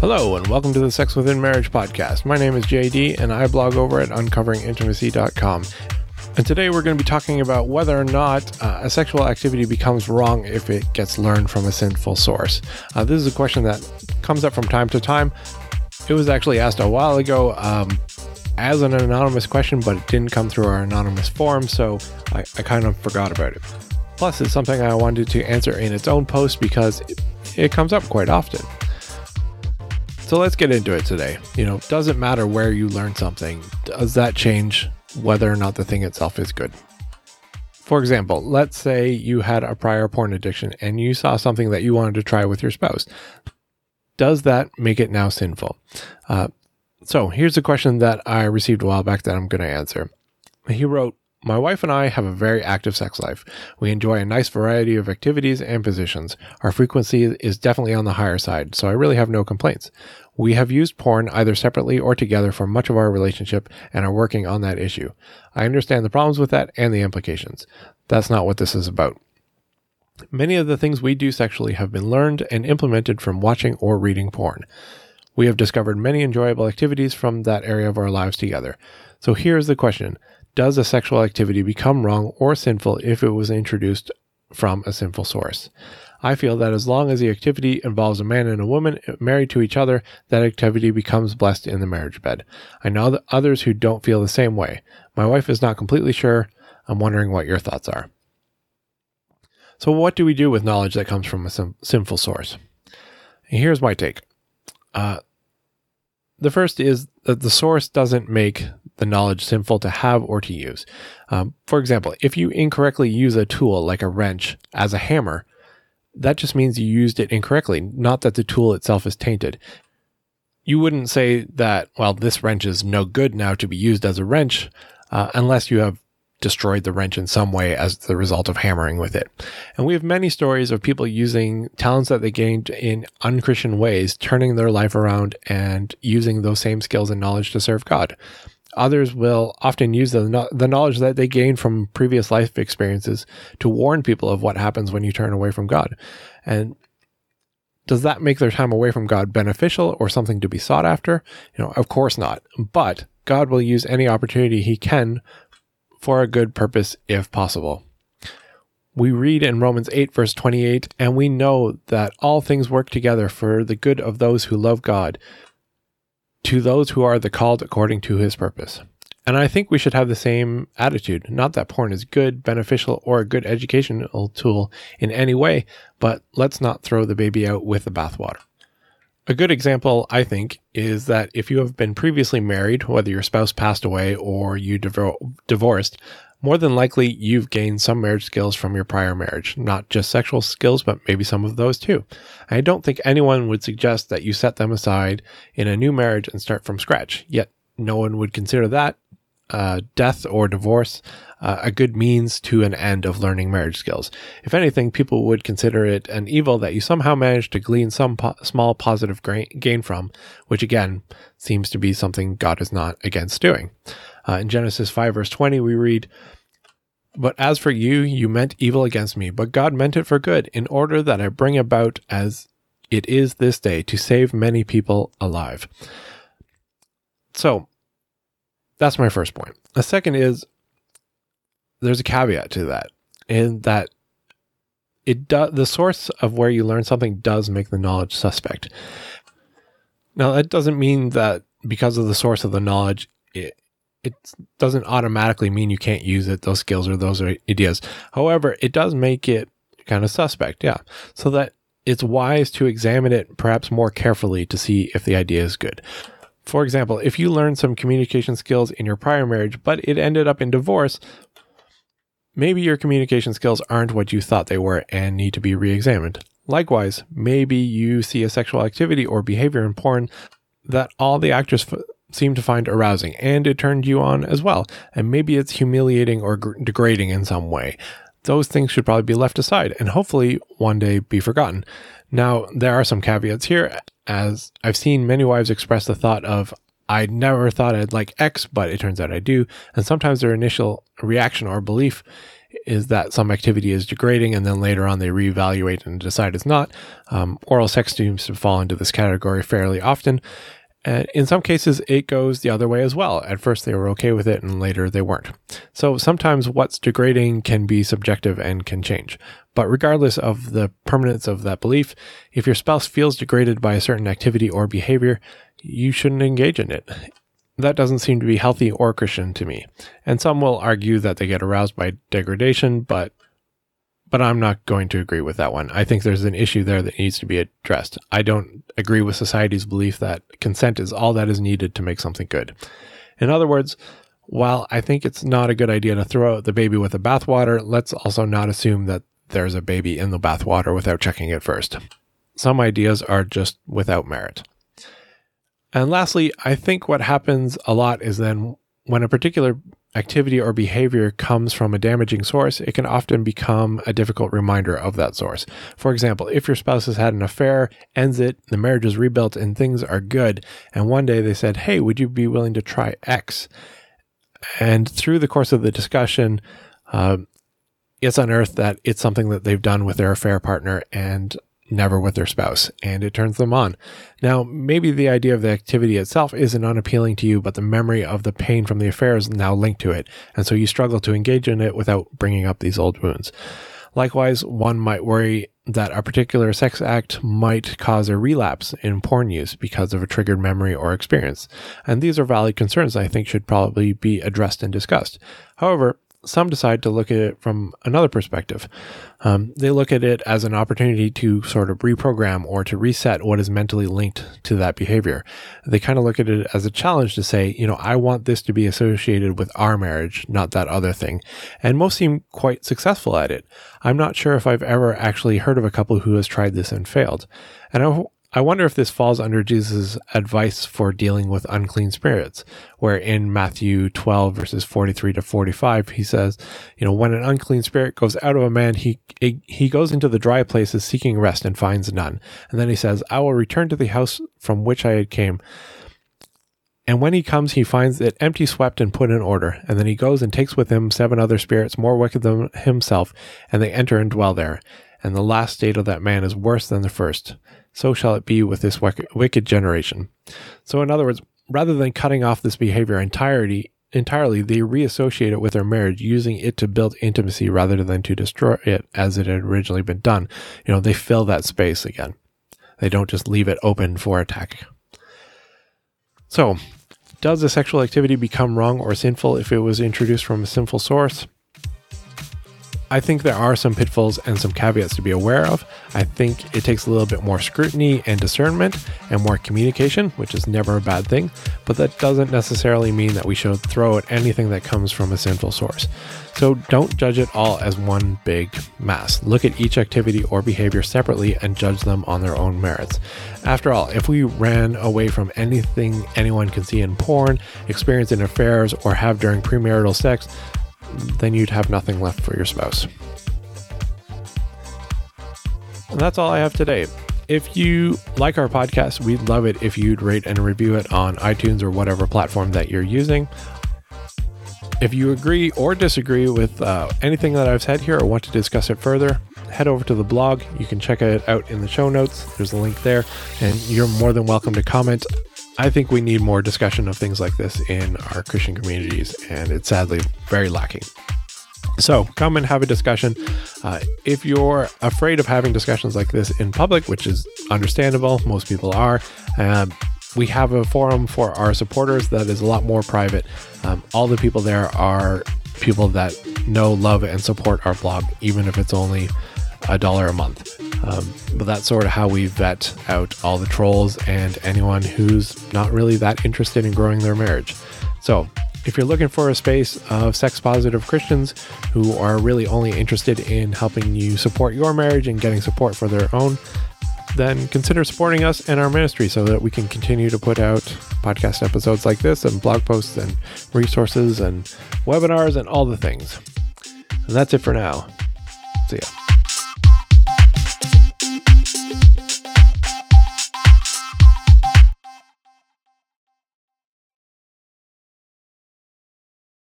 Hello, and welcome to the Sex Within Marriage podcast. My name is JD, and I blog over at uncoveringintimacy.com. And today we're going to be talking about whether or not uh, a sexual activity becomes wrong if it gets learned from a sinful source. Uh, this is a question that comes up from time to time. It was actually asked a while ago um, as an anonymous question, but it didn't come through our anonymous form, so I, I kind of forgot about it. Plus, it's something I wanted to answer in its own post because it, comes up quite often. So let's get into it today. You know, doesn't matter where you learn something, does that change whether or not the thing itself is good? For example, let's say you had a prior porn addiction and you saw something that you wanted to try with your spouse. Does that make it now sinful? Uh, so here's a question that I received a while back that I'm going to answer. He wrote, my wife and I have a very active sex life. We enjoy a nice variety of activities and positions. Our frequency is definitely on the higher side, so I really have no complaints. We have used porn either separately or together for much of our relationship and are working on that issue. I understand the problems with that and the implications. That's not what this is about. Many of the things we do sexually have been learned and implemented from watching or reading porn. We have discovered many enjoyable activities from that area of our lives together. So here's the question does a sexual activity become wrong or sinful if it was introduced from a sinful source? I feel that as long as the activity involves a man and a woman married to each other, that activity becomes blessed in the marriage bed. I know that others who don't feel the same way. My wife is not completely sure. I'm wondering what your thoughts are. So, what do we do with knowledge that comes from a sinful source? here's my take. Uh, the first is that the source doesn't make the knowledge sinful to have or to use. Um, for example, if you incorrectly use a tool like a wrench as a hammer, that just means you used it incorrectly, not that the tool itself is tainted. You wouldn't say that, well, this wrench is no good now to be used as a wrench, uh, unless you have destroyed the wrench in some way as the result of hammering with it. And we have many stories of people using talents that they gained in unchristian ways, turning their life around and using those same skills and knowledge to serve God. Others will often use the, the knowledge that they gain from previous life experiences to warn people of what happens when you turn away from God. And does that make their time away from God beneficial or something to be sought after? You know, of course not. But God will use any opportunity he can for a good purpose if possible. We read in Romans 8, verse 28, and we know that all things work together for the good of those who love God, to those who are the called according to his purpose. And I think we should have the same attitude. Not that porn is good, beneficial, or a good educational tool in any way, but let's not throw the baby out with the bathwater. A good example, I think, is that if you have been previously married, whether your spouse passed away or you divorced, more than likely you've gained some marriage skills from your prior marriage, not just sexual skills, but maybe some of those too. I don't think anyone would suggest that you set them aside in a new marriage and start from scratch, yet no one would consider that uh, death or divorce uh, a good means to an end of learning marriage skills. If anything, people would consider it an evil that you somehow managed to glean some po- small positive gra- gain from, which again seems to be something God is not against doing. Uh, in Genesis 5, verse 20, we read, But as for you, you meant evil against me, but God meant it for good, in order that I bring about as it is this day to save many people alive. So, that's my first point. The second is there's a caveat to that, in that it do, the source of where you learn something does make the knowledge suspect. Now, that doesn't mean that because of the source of the knowledge, it, it doesn't automatically mean you can't use it, those skills or those ideas. However, it does make it kind of suspect, yeah. So that it's wise to examine it perhaps more carefully to see if the idea is good. For example, if you learned some communication skills in your prior marriage, but it ended up in divorce, maybe your communication skills aren't what you thought they were and need to be re examined. Likewise, maybe you see a sexual activity or behavior in porn that all the actors f- seem to find arousing and it turned you on as well. And maybe it's humiliating or gr- degrading in some way. Those things should probably be left aside and hopefully one day be forgotten. Now, there are some caveats here, as I've seen many wives express the thought of, I never thought I'd like X, but it turns out I do. And sometimes their initial reaction or belief is that some activity is degrading and then later on they reevaluate and decide it's not. Um, oral sex seems to fall into this category fairly often. And in some cases, it goes the other way as well. At first, they were okay with it, and later they weren't. So sometimes what's degrading can be subjective and can change. But regardless of the permanence of that belief, if your spouse feels degraded by a certain activity or behavior, you shouldn't engage in it. That doesn't seem to be healthy or Christian to me. And some will argue that they get aroused by degradation, but but I'm not going to agree with that one. I think there's an issue there that needs to be addressed. I don't agree with society's belief that consent is all that is needed to make something good. In other words, while I think it's not a good idea to throw out the baby with the bathwater, let's also not assume that there's a baby in the bathwater without checking it first. Some ideas are just without merit. And lastly, I think what happens a lot is then when a particular activity or behavior comes from a damaging source, it can often become a difficult reminder of that source. For example, if your spouse has had an affair, ends it, the marriage is rebuilt, and things are good, and one day they said, Hey, would you be willing to try X? And through the course of the discussion, uh, it's unearthed that it's something that they've done with their affair partner, and never with their spouse, and it turns them on. Now, maybe the idea of the activity itself isn't unappealing to you, but the memory of the pain from the affair is now linked to it, and so you struggle to engage in it without bringing up these old wounds. Likewise, one might worry that a particular sex act might cause a relapse in porn use because of a triggered memory or experience. And these are valid concerns I think should probably be addressed and discussed. However, some decide to look at it from another perspective. Um, they look at it as an opportunity to sort of reprogram or to reset what is mentally linked to that behavior. They kind of look at it as a challenge to say, you know, I want this to be associated with our marriage, not that other thing. And most seem quite successful at it. I'm not sure if I've ever actually heard of a couple who has tried this and failed. And I I wonder if this falls under Jesus' advice for dealing with unclean spirits, where in Matthew 12 verses 43 to 45, he says, you know, when an unclean spirit goes out of a man, he, he goes into the dry places seeking rest and finds none. And then he says, I will return to the house from which I had came. And when he comes, he finds it empty, swept, and put in order. And then he goes and takes with him seven other spirits more wicked than himself, and they enter and dwell there. And the last state of that man is worse than the first so shall it be with this wicked generation. So, in other words, rather than cutting off this behavior entirety, entirely, they reassociate it with their marriage, using it to build intimacy rather than to destroy it as it had originally been done. You know, they fill that space again. They don't just leave it open for attack. So, does a sexual activity become wrong or sinful if it was introduced from a sinful source? I think there are some pitfalls and some caveats to be aware of. I think it takes a little bit more scrutiny and discernment and more communication, which is never a bad thing, but that doesn't necessarily mean that we should throw at anything that comes from a sinful source. So don't judge it all as one big mass. Look at each activity or behavior separately and judge them on their own merits. After all, if we ran away from anything anyone can see in porn, experience in affairs, or have during premarital sex, then you'd have nothing left for your spouse. And that's all I have today. If you like our podcast, we'd love it if you'd rate and review it on iTunes or whatever platform that you're using. If you agree or disagree with uh, anything that I've said here or want to discuss it further, head over to the blog. You can check it out in the show notes. There's a link there, and you're more than welcome to comment I think we need more discussion of things like this in our Christian communities, and it's sadly very lacking. So come and have a discussion. Uh, if you're afraid of having discussions like this in public, which is understandable, most people are, um, we have a forum for our supporters that is a lot more private. Um, all the people there are people that know, love, and support our blog, even if it's only a dollar a month. Um, but that's sort of how we vet out all the trolls and anyone who's not really that interested in growing their marriage. So, if you're looking for a space of sex positive Christians who are really only interested in helping you support your marriage and getting support for their own, then consider supporting us and our ministry so that we can continue to put out podcast episodes like this and blog posts and resources and webinars and all the things. And that's it for now. See ya.